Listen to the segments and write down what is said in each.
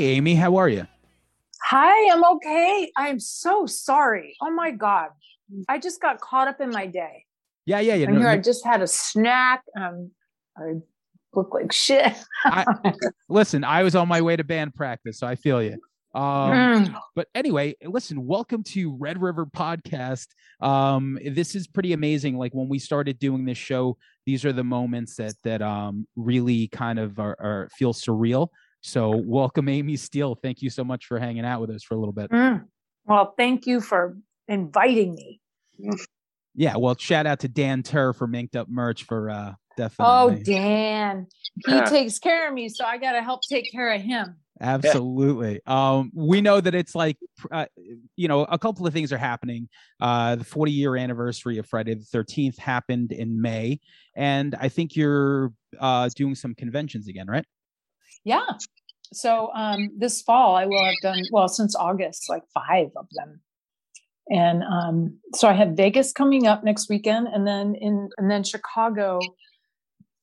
Hey, Amy, how are you? Hi, I'm okay. I'm so sorry. Oh my God. I just got caught up in my day. Yeah, yeah, yeah. And no, here no- I just had a snack. Um, I look like shit. I- listen, I was on my way to band practice, so I feel you. Um, Mm. but anyway, listen, welcome to Red River Podcast. Um, this is pretty amazing. Like when we started doing this show, these are the moments that that um really kind of are, are feel surreal. So welcome, Amy Steele. Thank you so much for hanging out with us for a little bit. Mm. Well, thank you for inviting me. Yeah, well, shout out to Dan Tur for Minked Up Merch for uh definitely. Oh. Dan. He Yeah. takes care of me, so I got to help take care of him. Absolutely. Um, we know that it's like, uh, you know, a couple of things are happening. Uh, the 40 year anniversary of Friday the 13th happened in May, and I think you're uh, doing some conventions again, right? Yeah. So um, this fall, I will have done, well, since August, like five of them. And um, so I have Vegas coming up next weekend, and then in and then Chicago,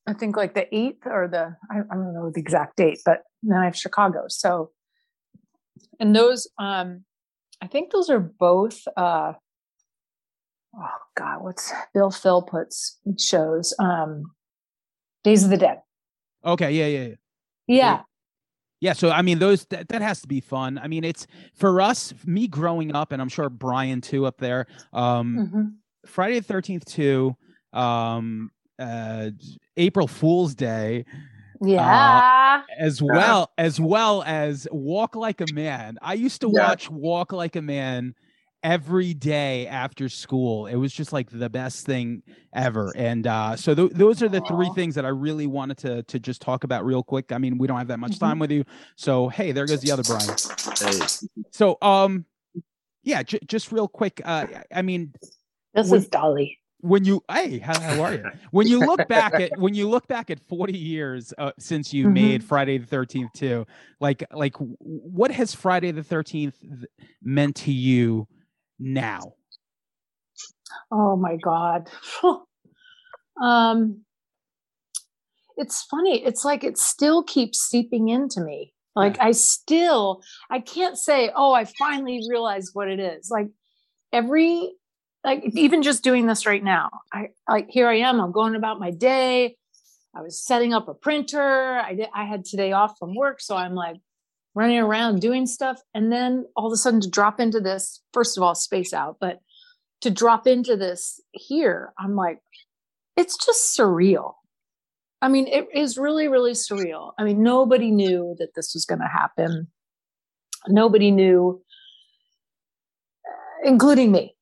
I think like the eighth or the I, I don't know the exact date, but then I have Chicago. So, and those, um, I think those are both. Uh, oh God, what's Bill Philputt's shows? Um, Days of the Dead. Okay. Yeah. Yeah. Yeah. Yeah. Yeah, so I mean, those that, that has to be fun. I mean, it's for us, me growing up, and I'm sure Brian too up there. Um, Mhm. Friday the Thirteenth two. um, uh, April Fool's Day, Yeah. as well as well as Walk Like a Man. I used to Yeah. watch Walk Like a Man every day after school. It was just like the best thing ever. And uh, so th- those are the three things that I really wanted to to just talk about real quick. I mean, we don't have that much Mhm. time with you, so hey, there goes the other Brian. Hey. So um, yeah, j- just real quick. Uh, I mean, This When- is Dolly. when you hey how, how are you when you look back at when you look back at 40 years uh, since you Mhm. made friday the 13th two like like what has friday the 13th meant to you now Oh my God. um, it's funny. It's like it still keeps seeping into me. Like I still, I can't say, oh, I finally realized what it is. Like every, like even just doing this right now, I like here I am. I'm going about my day. I was setting up a printer. I did. I had today off from work, so I'm like running around doing stuff, and then all of a sudden to drop into this. First of all, space out, but to drop into this here, I'm like, it's just surreal. I mean, it is really, really surreal. I mean, nobody knew that this was going to happen. Nobody knew, including me,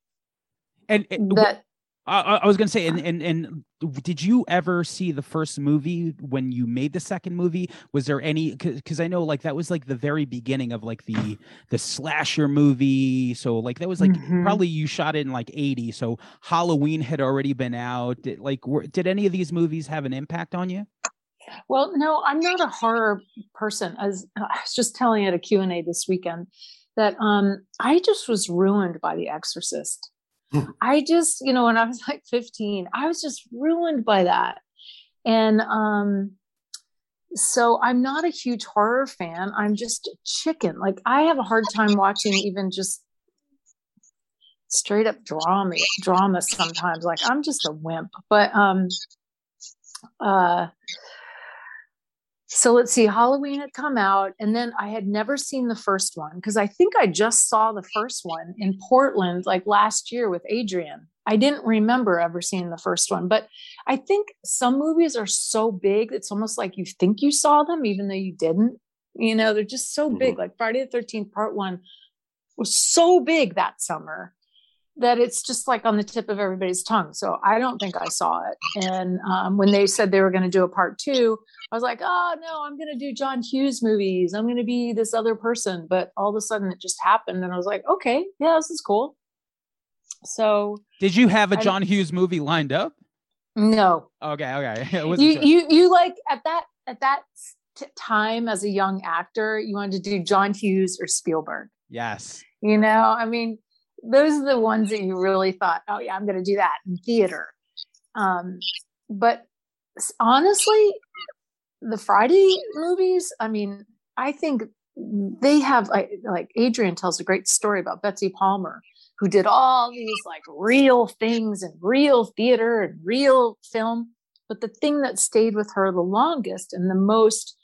and, and that I, I- was gonna say and, and and did you ever see the first movie when you made the second movie was there any because i know like that was like the very beginning of like the the slasher movie so like that was like Mhm. probably you shot it in like 80 so halloween had already been out did, like were, did any of these movies have an impact on you Well, no, I'm not a horror person. As I was just telling at a Q&A this weekend that um I just was ruined by The Exorcist. I just, you know, when I was like 15, I was just ruined by that. And um so I'm not a huge horror fan. I'm just a chicken. Like I have a hard time watching even just straight up drama drama sometimes. Like I'm just a wimp. But um uh so let's see halloween had come out and then i had never seen the first one because i think i just saw the first one in portland like last year with adrian. I didn't remember ever seeing the first one but i think some movies are so big it's almost like you think you saw them even though you didn't. You know they're just so mm-hmm. big like friday the 13th part one was so big that summer that it's just like on the tip of everybody's tongue. So I don't think I saw it. And um, when they said they were going to do a part two, I was like, oh no, I'm going to do John Hughes movies. I'm going to be this other person. But all of a sudden it just happened. And I was like, okay, yeah, this is cool. So did you have a I- john hughes movie lined up no, okay okay you, sure. you, you like at that, at that t- time as a young actor, you wanted to do John Hughes or Spielberg. yes You know, I mean, those are the ones that you really thought, oh yeah, I'm going to do that in theater. Um, but honestly, the Friday movies, I mean, I think they have like Adrian tells a great story about Betsy Palmer, who did all these like real things and real theater and real film. But the thing that stayed with her the longest and the most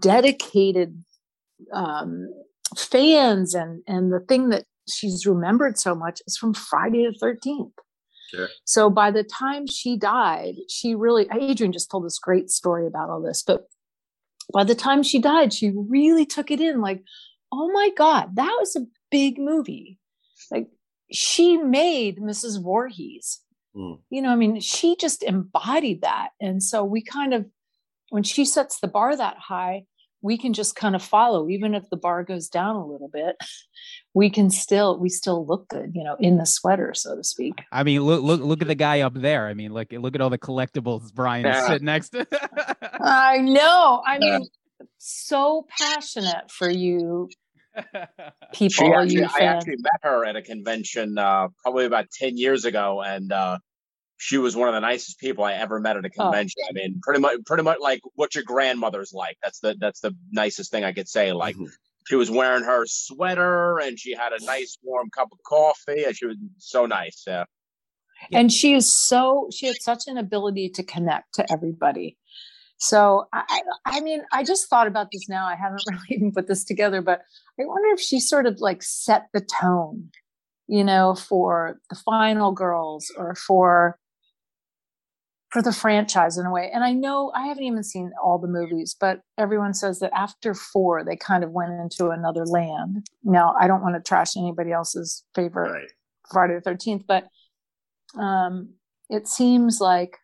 dedicated um, fans and and the thing that she's remembered so much is from Friday the 13th. Sure. So by the time she died, she really, Adrian just told this great story about all this, but by the time she died, she really took it in like, oh my God, that was a big movie. Like she made Mrs. Voorhees. Mm. You know, I mean, she just embodied that. And so we kind of, when she sets the bar that high, we can just kind of follow even if the bar goes down a little bit we can still we still look good you know in the sweater so to speak. I mean look look look at the guy up there. I mean look look at all the collectibles brian yeah. is sitting next to. I know. I mean so passionate for you people actually, you i actually met her at a convention uh, probably about 10 years ago and uh, she was one of the nicest people I ever met at a oh. convention. Oh. I mean, pretty much, pretty much like what your grandmother's like. That's the that's the nicest thing I could say. Like mm-hmm. she was wearing her sweater and she had a nice warm cup of coffee, and she was so nice. Yeah. And she is so she had such an ability to connect to everybody. So I, I mean, I just thought about this now. I haven't really even put this together, but I wonder if she sort of like set the tone, you know, for the final girls or for for the franchise in a way. And I know I haven't even seen all the movies, but everyone says that after four, they kind of went into another land. Now, I don't want to trash anybody else's favorite right. Friday the 13th, but um, it seems like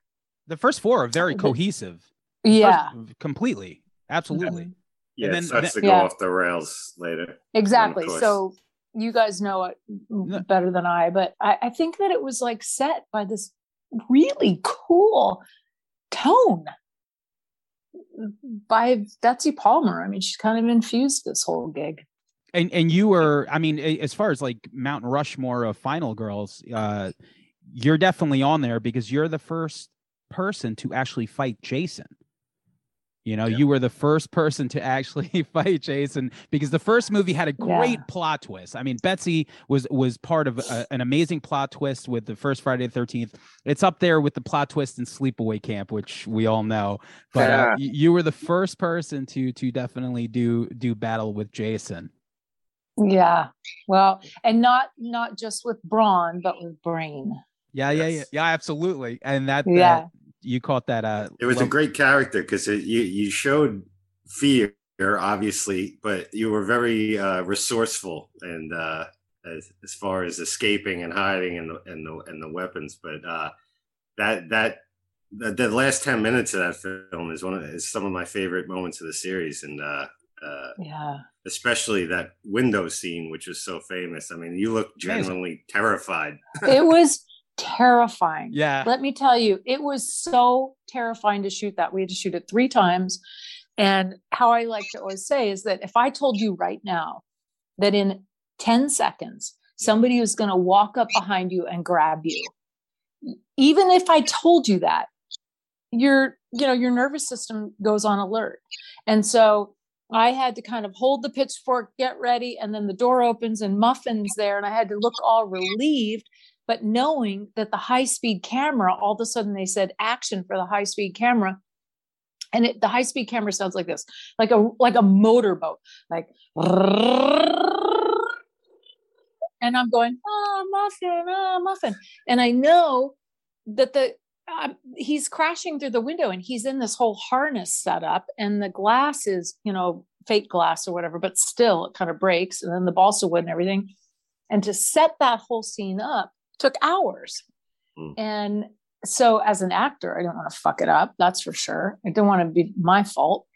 the first four are very cohesive. Yeah. First, completely. Absolutely. Yeah, then, it starts to go yeah. off the rails later. Exactly. So you guys know it better than I, but I, I think that it was like set by this really cool tone by Betsy Palmer. I mean, she's kind of infused this whole gig. And and you were, I mean, as far as like Mountain Rushmore of Final Girls, uh, you're definitely on there because you're the first person to actually fight Jason. You know, yeah. you were the first person to actually fight Jason because the first movie had a great yeah. plot twist. I mean, Betsy was was part of a, an amazing plot twist with the first Friday the Thirteenth. It's up there with the plot twist in Sleepaway Camp, which we all know. But yeah. uh, you were the first person to to definitely do do battle with Jason. Yeah, well, and not not just with brawn, but with brain. Yeah, yeah, yeah, yeah, absolutely. And that, yeah. That, you caught that. Uh, it was a great character because you you showed fear, obviously, but you were very uh, resourceful and uh, as, as far as escaping and hiding and the and the and the weapons. But uh, that that the, the, last 10 minutes of that film is one of is some of my favorite moments of the series and uh, uh, yeah especially that window scene which is so famous i mean you look genuinely terrified it was terrifying. Yeah. Let me tell you, it was so terrifying to shoot that. We had to shoot it three times. And how I like to always say is that if I told you right now that in 10 seconds, somebody was going to walk up behind you and grab you, even if I told you that, your you know your nervous system goes on alert and so i had to kind of hold the pitchfork get ready and then the door opens and muffins there and i had to look all relieved but knowing that the high speed camera all of a sudden they said action for the high speed camera and it, the high speed camera sounds like this like a like a motorboat like and i'm going oh muffin oh muffin. And i know that the um, he's crashing through the window and he's in this whole harness setup and the glass is you know fake glass or whatever but still it kind of breaks and then the balsa wood and everything. And to set that whole scene up took hours. Mm. And so as an actor, I don't want to fuck it up. That's for sure. I don't want to be my fault.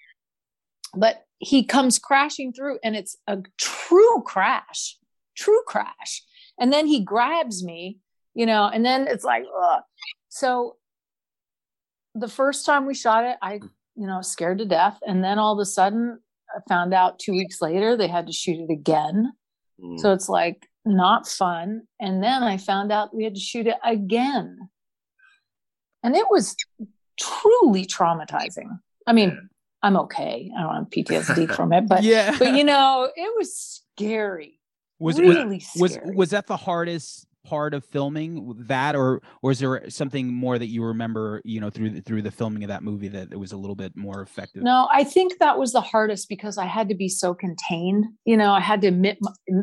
But he comes crashing through and it's a true crash, true crash. And then he grabs me, you know, and then it's like, ugh. so the first time we shot it, I, you know, scared to death. And then all of a sudden, I found out two weeks later they had to shoot it again. Mm. So it's like, not fun. And then I found out we had to shoot it again. And it was truly traumatizing. I mean, I'm okay. I don't have PTSD from it, but yeah, but you know, it was scary. was really was scary. was that the hardest part of filming that or or is there something more that you remember you know through the, through the filming of that movie that it was a little bit more effective No, I think that was the hardest because I had to be so contained. You know, I had to admit,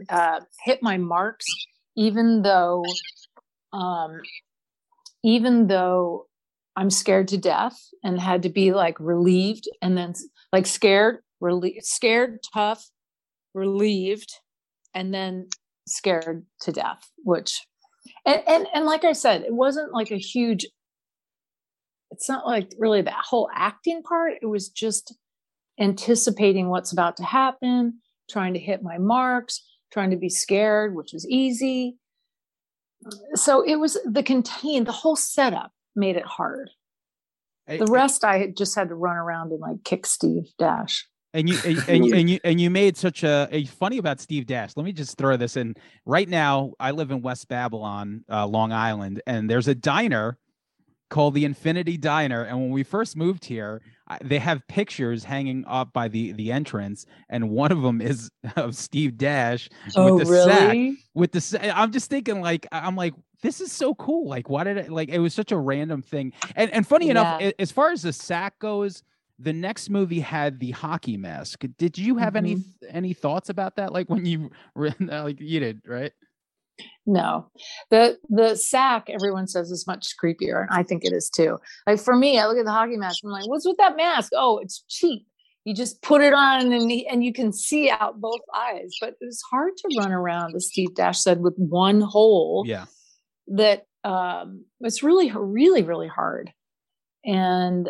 uh, hit my marks, even though, um, even though I'm scared to death, and had to be like relieved, and then like scared, relieved, scared, tough, relieved, and then scared to death. Which, and and and like I said, it wasn't like a huge it's not like really that whole acting part. It was just anticipating what's about to happen, trying to hit my marks, trying to be scared, which was easy. So it was the contain, the whole setup made it hard. I- The rest I had just had to run around and like kick Steve Dash. And you and, and, you- and you and you made such a, a funny about Steve Dash. Let me just throw this in. Right now, I live in West Babylon, uh, Long Island, and there's a diner called the Infinity Diner. And when we first moved here, they have pictures hanging up by the the entrance, and one of them is of Steve Dash with the sack. With the, I'm just thinking like I'm like this is so cool. Like why did it like it was such a random thing. And and funny enough, Yeah. a- as far as the sack goes, the next movie had the hockey mask. Did you have any any thoughts about that? Like when you were like you did, right? No, the the sack everyone says is much creepier, and I think it is too. Like for me, I look at the hockey mask. I'm like, what's with that mask? Oh, it's cheap. You just put it on, and and you can see out both eyes. But it was hard to run around, as Steve Dash said, with one hole. Yeah. That um, it's really, really, really hard. And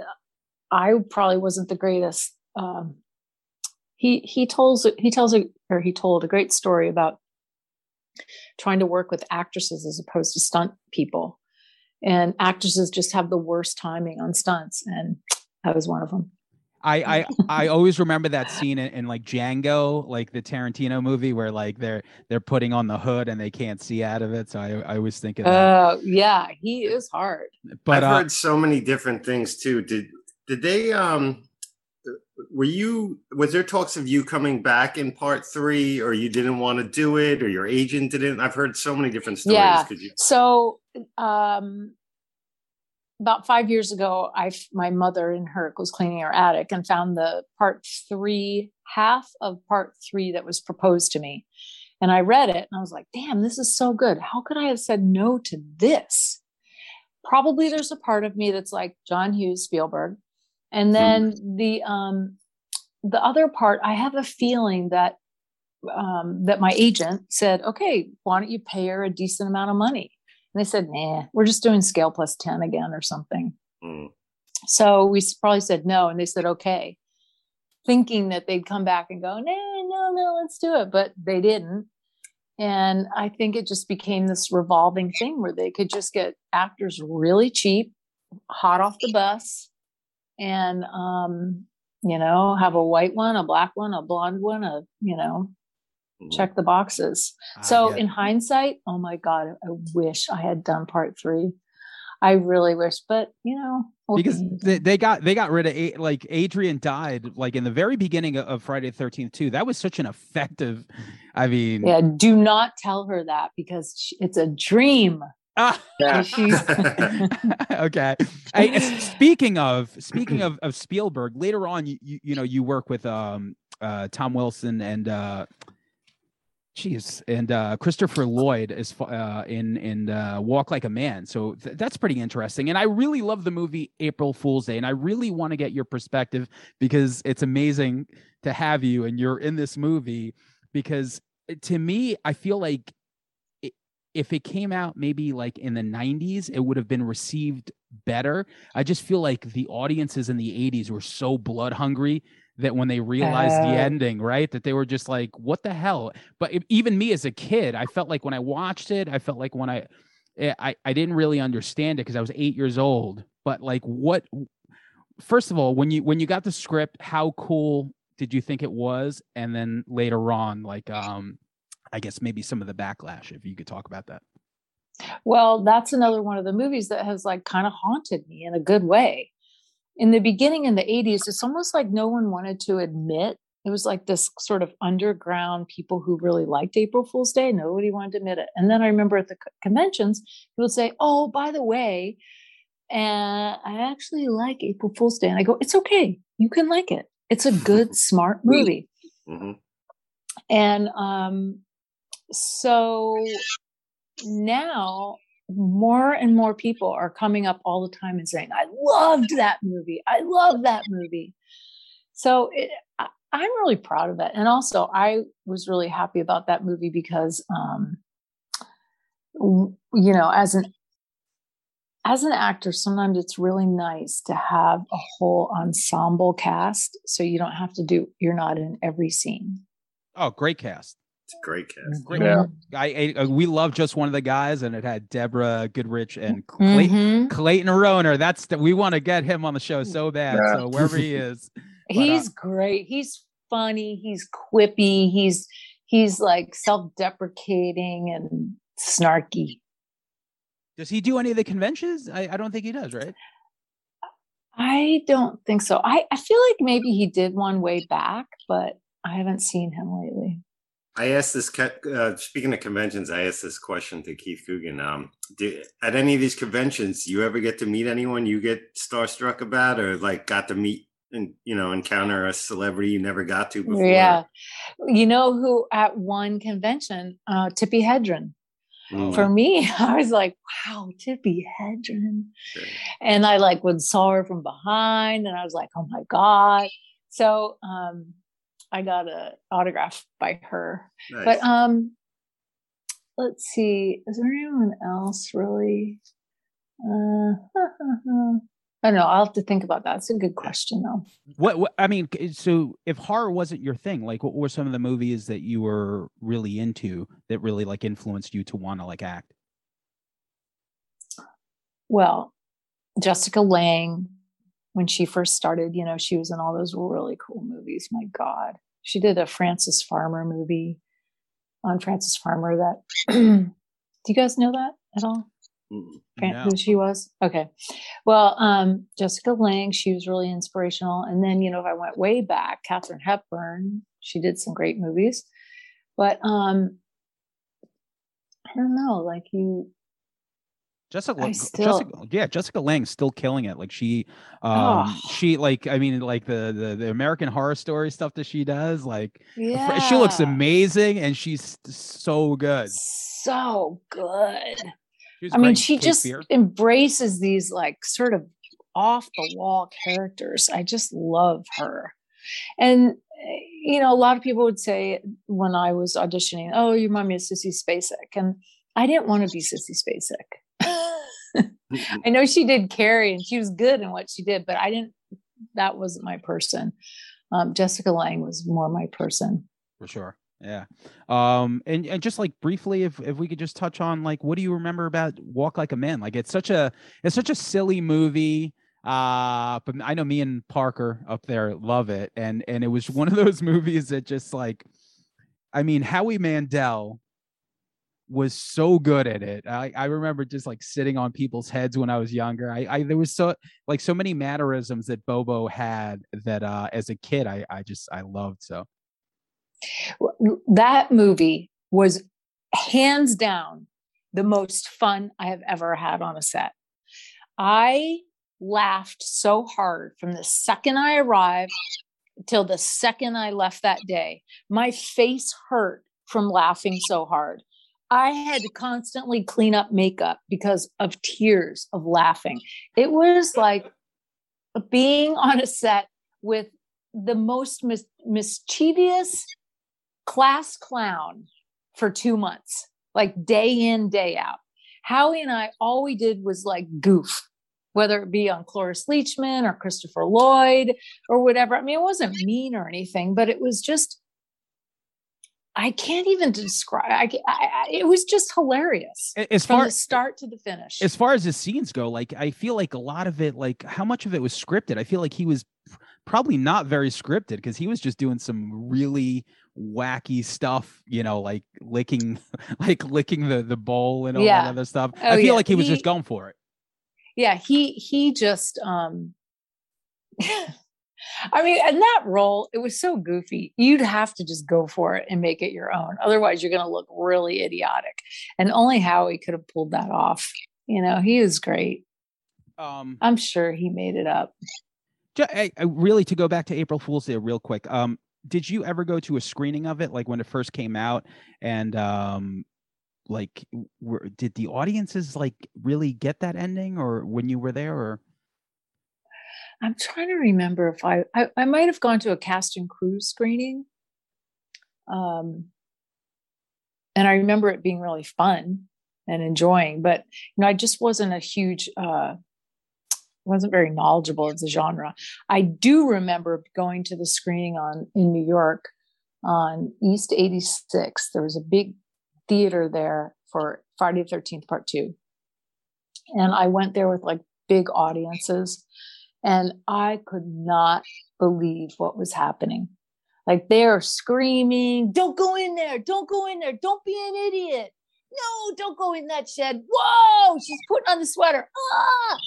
I probably wasn't the greatest. Um, he he tells he tells a or he told a great story about trying to work with actresses as opposed to stunt people. And actresses just have the worst timing on stunts. And I was one of them. I, I I always remember that scene in, in like Django, like the Tarantino movie, where like they're they're putting on the hood and they can't see out of it. So I I was thinking. of that. Oh, yeah, he is hard. but I've uh, heard so many different things too. Did did they um were you was there talks of you coming back in part three or you didn't want to do it or your agent didn't? I've heard so many different stories. Yeah. Could you So, um, about five years ago, I my mother in her was cleaning her attic and found the part three half of part three that was proposed to me, and I read it and I was like, "Damn, this is so good! How could I have said no to this?" Probably there's a part of me that's like John Hughes, Spielberg, and then the um, the other part. I have a feeling that um, that my agent said, "Okay, why don't you pay her a decent amount of money?" And they said, "Nah, we're just doing scale plus ten again or something." Mm. So we probably said no, and they said okay, thinking that they'd come back and go, "No, no, no, let's do it," but they didn't. And I think it just became this revolving thing where they could just get actors really cheap, hot off the bus, and um, you know, have a white one, a black one, a blonde one, a you know, Mhm. check the boxes. I So in hindsight, oh my god, I wish I had done part three. I really wish, but you know, because they, they got they got rid of A- like Adrian died like in the very beginning of, Friday the Thirteenth two. That was such an effective. I mean, yeah, do not tell her that because it's a dream. Ah, Yeah. Okay. I, s- speaking of speaking of, of Spielberg, later on, you, you you know you work with um uh Tom Wilson and uh Jeez, and uh, Christopher Lloyd is uh, in in uh, Walk Like a Man, so th- that's pretty interesting. And I really love the movie April Fool's Day, and I really want to get your perspective because it's amazing to have you and you're in this movie. Because uh, to me, I feel like i- if it came out maybe like in the 90s, it would have been received better. I just feel like the audiences in the 80s were so blood hungry that when they realized the Oh. ending, right, that they were just like, what the hell? But even me as a kid, I felt like when I watched it, I felt like when I, eh, I, I didn't really understand it because I was eight years old. But like, what? First of all, when you when you got the script, how cool did you think it was? And then later on, like, um, I guess maybe some of the backlash, if you could talk about that. well, that's another one of the movies that has like kind of haunted me in a good way. in the beginning in the 80s, it's almost like no one wanted to admit it was like this sort of underground people who really liked April Fool's Day. Nobody wanted to admit it. And then I remember at the conventions, people would say, Oh, by the way, and I actually like April Fool's Day. And I go, It's okay. You can like it. It's a good, smart movie. Mm-hmm. And um, so now more and more people are coming up all the time and saying, I loved that movie. I love that movie. So it, I, am really proud of it. And also, I was really happy about that movie because, um, you know, as an as an actor, sometimes it's really nice to have a whole ensemble cast, so you don't have to do. You're not in every scene. Oh, great cast! It's a great cast. Great. Yeah. I, I, we love just one of the guys, and it had Deborah Goodrich and Clay, mm-hmm. Clayton Rohner. That's the, we want to get him on the show so bad. Yeah. So wherever he is, he's but, uh, great. He's funny. He's quippy. He's he's like self-deprecating and snarky. Does he do any of the conventions? I, I don't think he does, right? I don't think so. I, I feel like maybe he did one way back, but I haven't seen him lately. I asked this. Uh, speaking of conventions, I asked this question to Keith Coogan. Um, do, at any of these conventions, you ever get to meet anyone you get starstruck about, or like got to meet and you know encounter a celebrity you never got to before? Yeah, you know who at one convention, uh, Tippi Hedren. Mm. For me, I was like, "Wow, Tippi Hedren," and I like would saw her from behind, and I was like, "Oh my god!" So um, I got a autograph by her. Nice. But um let's see, is there anyone else really? Uh, I don't know. I'll have to think about that. It's a good question, though. What, what, I mean, so if horror wasn't your thing, like what were some of the movies that you were really into that really like influenced you to want to like act? Well, Jessica Lange, when she first started, you know, she was in all those really cool movies. My God. She did a Frances Farmer movie on Frances Farmer that do you guys know that at all? No. Who she was? Okay. Well, um, Jessica Lange, she was really inspirational. And then, you know, if I went way back, Katharine Hepburn, she did some great movies. But um, I don't know, like you Jessica, still, Jessica, yeah, Jessica Lange's still killing it. Like she, um, oh. she like, I mean, like the, the the American Horror Story stuff that she does, like, yeah. she looks amazing, and she's so good, so good. I mean, she Kate just Fear. embraces these like sort of off the wall characters. I just love her, and eh, you know, a lot of people would say when I was auditioning, "Oh, you remind me of Sissy Spacek," and I didn't want to be Sissy Spacek. I know she did Carrie and she was good in what she did, but I didn't, that wasn't my person. Um, Jessica Lange was more my person. For sure. Yeah. Um, and, and just like briefly, if, if we could just touch on like, what do you remember about Walk Like a Man? Like it's such a, it's such a silly movie. Uh, but I know me and Parker up there love it. And, and it was one of those movies that just like, I mean, Howie Mandel was so good at it. I, I remember just like sitting on people's heads when I was younger. I, I there was so like so many mannerisms that Bobo had that uh as a kid I I just I loved so. That movie was hands down the most fun I have ever had on a set. I laughed so hard from the second I arrived till the second I left that day. My face hurt from laughing so hard. I had to constantly clean up makeup because of tears of laughing. It was like being on a set with the most mis- mischievous class clown for two months, like day in, day out. Howie and I, all we did was like goof, whether it be on Cloris Leachman or Christopher Lloyd or whatever. I mean, it wasn't mean or anything, but it was just I can't even describe. I, I, it was just hilarious as far from the start to the finish. As far as the scenes go, like I feel like a lot of it, like how much of it was scripted. I feel like he was probably not very scripted because he was just doing some really wacky stuff. You know, like licking, like licking the the bowl and all yeah. that other stuff. Oh, I feel yeah. like he was he, just going for it. Yeah, he he just um I mean, and that role, it was so goofy. You'd have to just go for it and make it your own. Otherwise, you're going to look really idiotic. And only Howie could have pulled that off. You know, he is great. Um, I'm sure he made it up. I, I really, to go back to April Fool's Day real quick. Um, did you ever go to a screening of it, like when it first came out, and um, like, were, did the audiences like really get that ending, or when you were there, or? I'm trying to remember if I, I, I might have gone to a cast and crew screening. Um, and I remember it being really fun and enjoying, but you know, I just wasn't a huge, uh, wasn't very knowledgeable of the genre. I do remember going to the screening on in New York on East 86. There was a big theater there for Friday the 13th Part Two, and I went there with like big audiences and I could not believe what was happening. Like they're screaming, don't go in there, don't go in there, don't be an idiot. No, don't go in that shed. Whoa, she's putting on the sweater. Ah!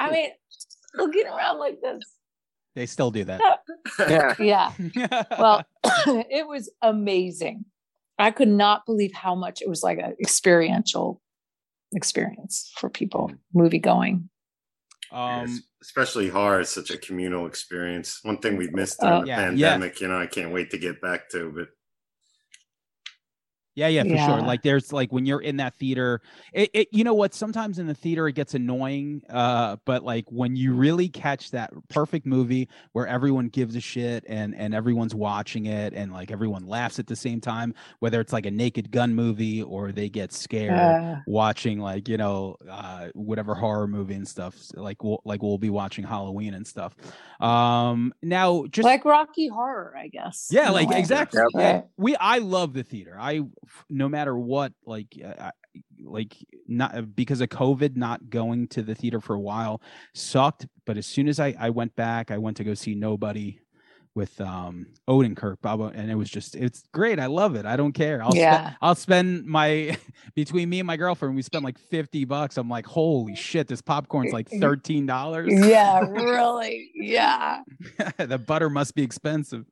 I mean, looking around like this. They still do that. yeah. yeah. Well, it was amazing. I could not believe how much it was like an experiential experience for people, movie going. Um, especially horror is such a communal experience. One thing we've missed during uh, the yeah, pandemic, yeah. you know, I can't wait to get back to, but yeah, yeah, for yeah. sure. Like there's like when you're in that theater, it, it you know what? Sometimes in the theater it gets annoying. Uh, but like when you really catch that perfect movie where everyone gives a shit and and everyone's watching it and like everyone laughs at the same time, whether it's like a Naked Gun movie or they get scared uh, watching like you know uh, whatever horror movie and stuff. Like we'll like we'll be watching Halloween and stuff. Um, now just like Rocky Horror, I guess. Yeah, like exactly. Yeah, we I love the theater. I no matter what, like, uh, like not because of COVID, not going to the theater for a while sucked. But as soon as I, I went back, I went to go see Nobody with um Odenkirk, Baba, and it was just it's great. I love it. I don't care. I'll yeah. Spe- I'll spend my between me and my girlfriend, we spent like 50 bucks. I'm like, holy shit, this popcorn's like thirteen dollars. Yeah, really. Yeah. the butter must be expensive.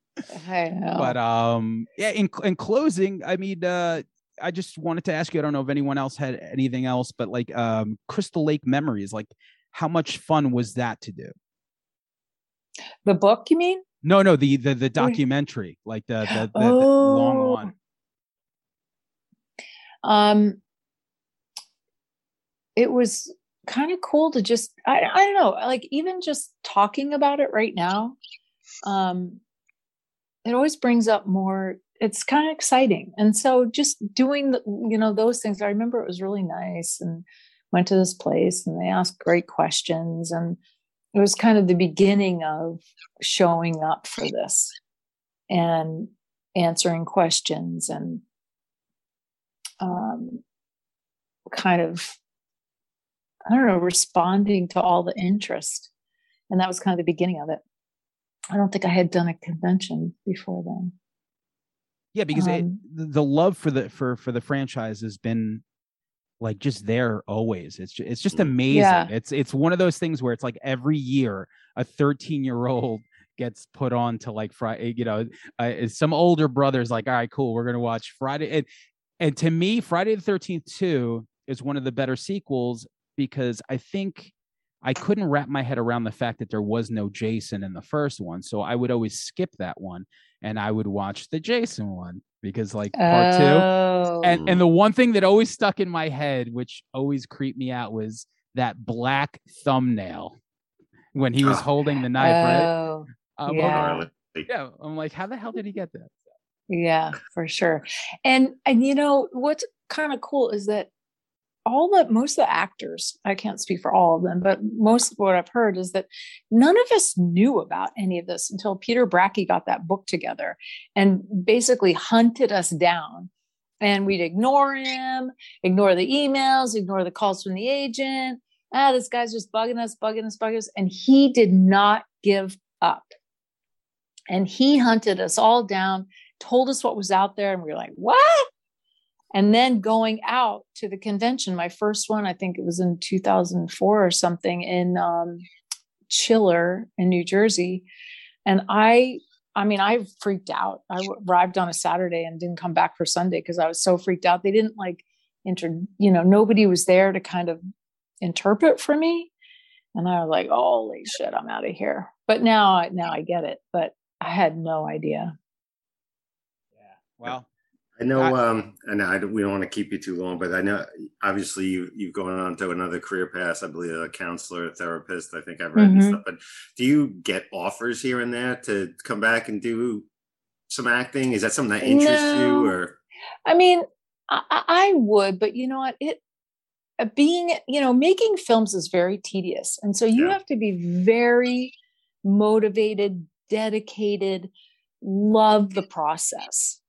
I know. But um, yeah. In in closing, I mean, uh, I just wanted to ask you. I don't know if anyone else had anything else, but like um, Crystal Lake Memories, like how much fun was that to do? The book, you mean? No, no, the the the documentary, like the the, the, oh. the long one. Um, it was kind of cool to just I I don't know, like even just talking about it right now. Um, it always brings up more it's kind of exciting. And so just doing the, you know those things i remember it was really nice and went to this place and they asked great questions and it was kind of the beginning of showing up for this and answering questions and um, kind of i don't know responding to all the interest. And that was kind of the beginning of it I don't think I had done a convention before then. Yeah, because um, it, the love for the for for the franchise has been like just there always. It's just, it's just mm. amazing. Yeah. It's it's one of those things where it's like every year a 13 year old gets put on to like Friday. You know, uh, some older brothers like, all right, cool, we're gonna watch Friday. And and to me, Friday the 13th two is one of the better sequels because I think I couldn't wrap my head around the fact that there was no Jason in the first one. So I would always skip that one and I would watch the Jason one because like part oh. two. And and the one thing that always stuck in my head, which always creeped me out, was that black thumbnail when he was holding the knife, oh. right? Um, yeah. yeah. I'm like, how the hell did he get that? Yeah, for sure. And and you know what's kind of cool is that all the most of the actors i can't speak for all of them but most of what i've heard is that none of us knew about any of this until peter bracke got that book together and basically hunted us down. And we'd ignore him ignore the emails ignore the calls from the agent. Ah this guy's just bugging us bugging us bugging us. And he did not give up. And he hunted us all down told us what was out there and we were like what and then going out to the convention my first one i think it was in 2004 or something in um, chiller in New Jersey. And I, I mean, I freaked out. I arrived on a Saturday and didn't come back for Sunday because I was so freaked out. They didn't like inter, you know, nobody was there to kind of interpret for me. And I was like, holy shit, I'm out of here. But now, now I get it. But I had no idea. Yeah. Well, I know, I, um, and I don't, we don't want to keep you too long, but I know obviously you you've gone on to another career path. I believe a counselor, a therapist. I think I've read mm-hmm. stuff. But do you get offers here and there to come back and do some acting? Is that something that interests no. you? Or I mean, I, I would, but you know what? It uh, being you know making films is very tedious, and so you yeah. have to be very motivated, dedicated, love the process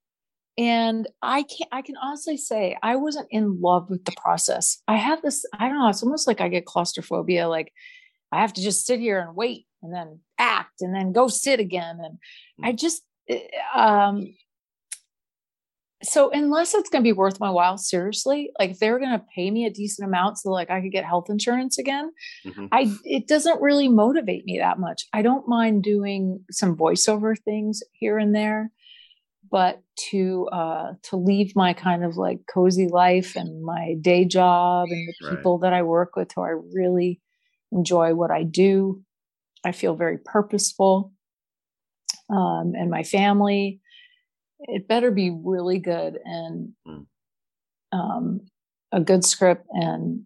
and i can i can honestly say i wasn't in love with the process i have this i don't know it's almost like i get claustrophobia like i have to just sit here and wait and then act and then go sit again and i mm. just eh, um so unless it's going to be worth my while seriously like if they were going to pay me a decent amount so like i could get health insurance again mm-hmm. i it doesn't really motivate me that much i don't mind doing some voiceover things here and there but to uh, to leave my kind of like cozy life and my day job and the people right. that I work with who I really enjoy what I do. I feel very purposeful, um, and my family. It better be really good and mm. um, a good script and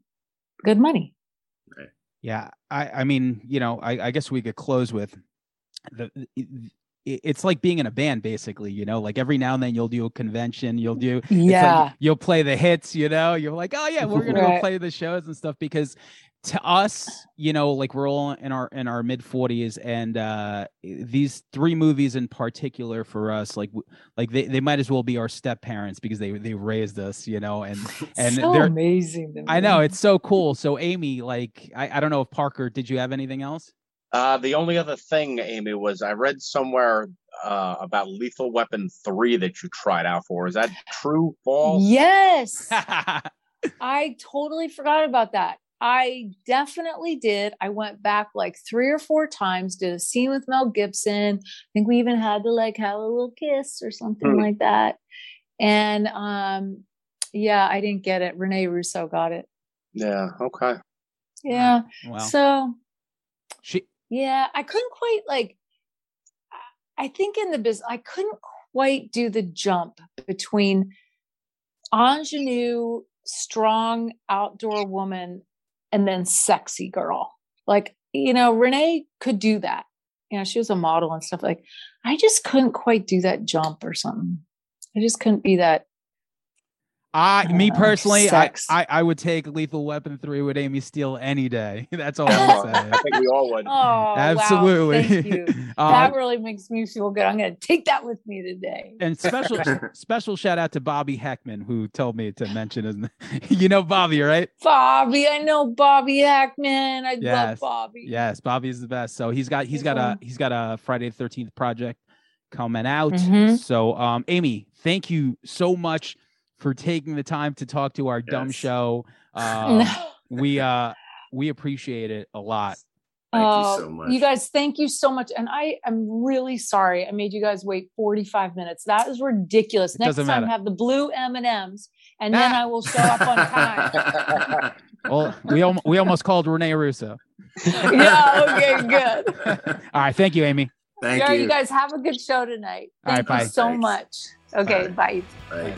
good money. Right. Yeah, I, I mean, you know, I, I guess we could close with the it's like being in a band basically you know? Like every now and then you'll do a convention you'll do yeah like you'll play the hits you know? You're like oh yeah we're gonna right. go play the shows and stuff because to us you know like we're all in our in our mid 40s and uh these three movies in particular for us like like they, they might as well be our step parents because they they raised us you know? And and so they're amazing i know it's so cool. So amy like I, I don't know if parker did you have anything else uh, the only other thing, Amy, was I read somewhere uh, about Lethal Weapon 3 that you tried out for. Is that true, false? Yes. I totally forgot about that. I definitely did. I went back like three or four times, did a scene with Mel Gibson. I think we even had to like have a little kiss or something mm. like that. And um, yeah, I didn't get it. Rene Russo got it. Yeah. Okay. Yeah. Wow. So she yeah, I couldn't quite like I think in the business I couldn't quite do the jump between ingenue, strong outdoor woman and then sexy girl. Like, you know, Rene could do that. You know, she was a model and stuff like I just couldn't quite do that jump or something. I just couldn't be that I, me personally, I, I, I would take Lethal Weapon three with Amy Steele any day. That's all I'm saying. I think we all would. Oh, absolutely. Wow. Thank you. uh, that really makes me feel good. I'm going to take that with me today. And special special shout out to Bobby Heckman who told me to mention his. you know Bobby, right? Bobby, I know Bobby Heckman. I yes. love Bobby. Yes, Bobby's the best. So he's got he's got a he's got a Friday the Thirteenth project coming out. Mm-hmm. So, um, Amy, thank you so much for taking the time to talk to our yes. dumb show. Uh, we uh we appreciate it a lot. Thank uh, you so much. You guys, thank you so much. And I am really sorry I made you guys wait 45 minutes. That is ridiculous. It Next time matter. have the blue M&Ms and then I will show up on time. well, we, al- we almost called Rene Russo. yeah, okay, good. All right, thank you, Amy. Thank yeah, you. You guys have a good show tonight. Thank you so Thanks. much. Okay, right. bye. Bye.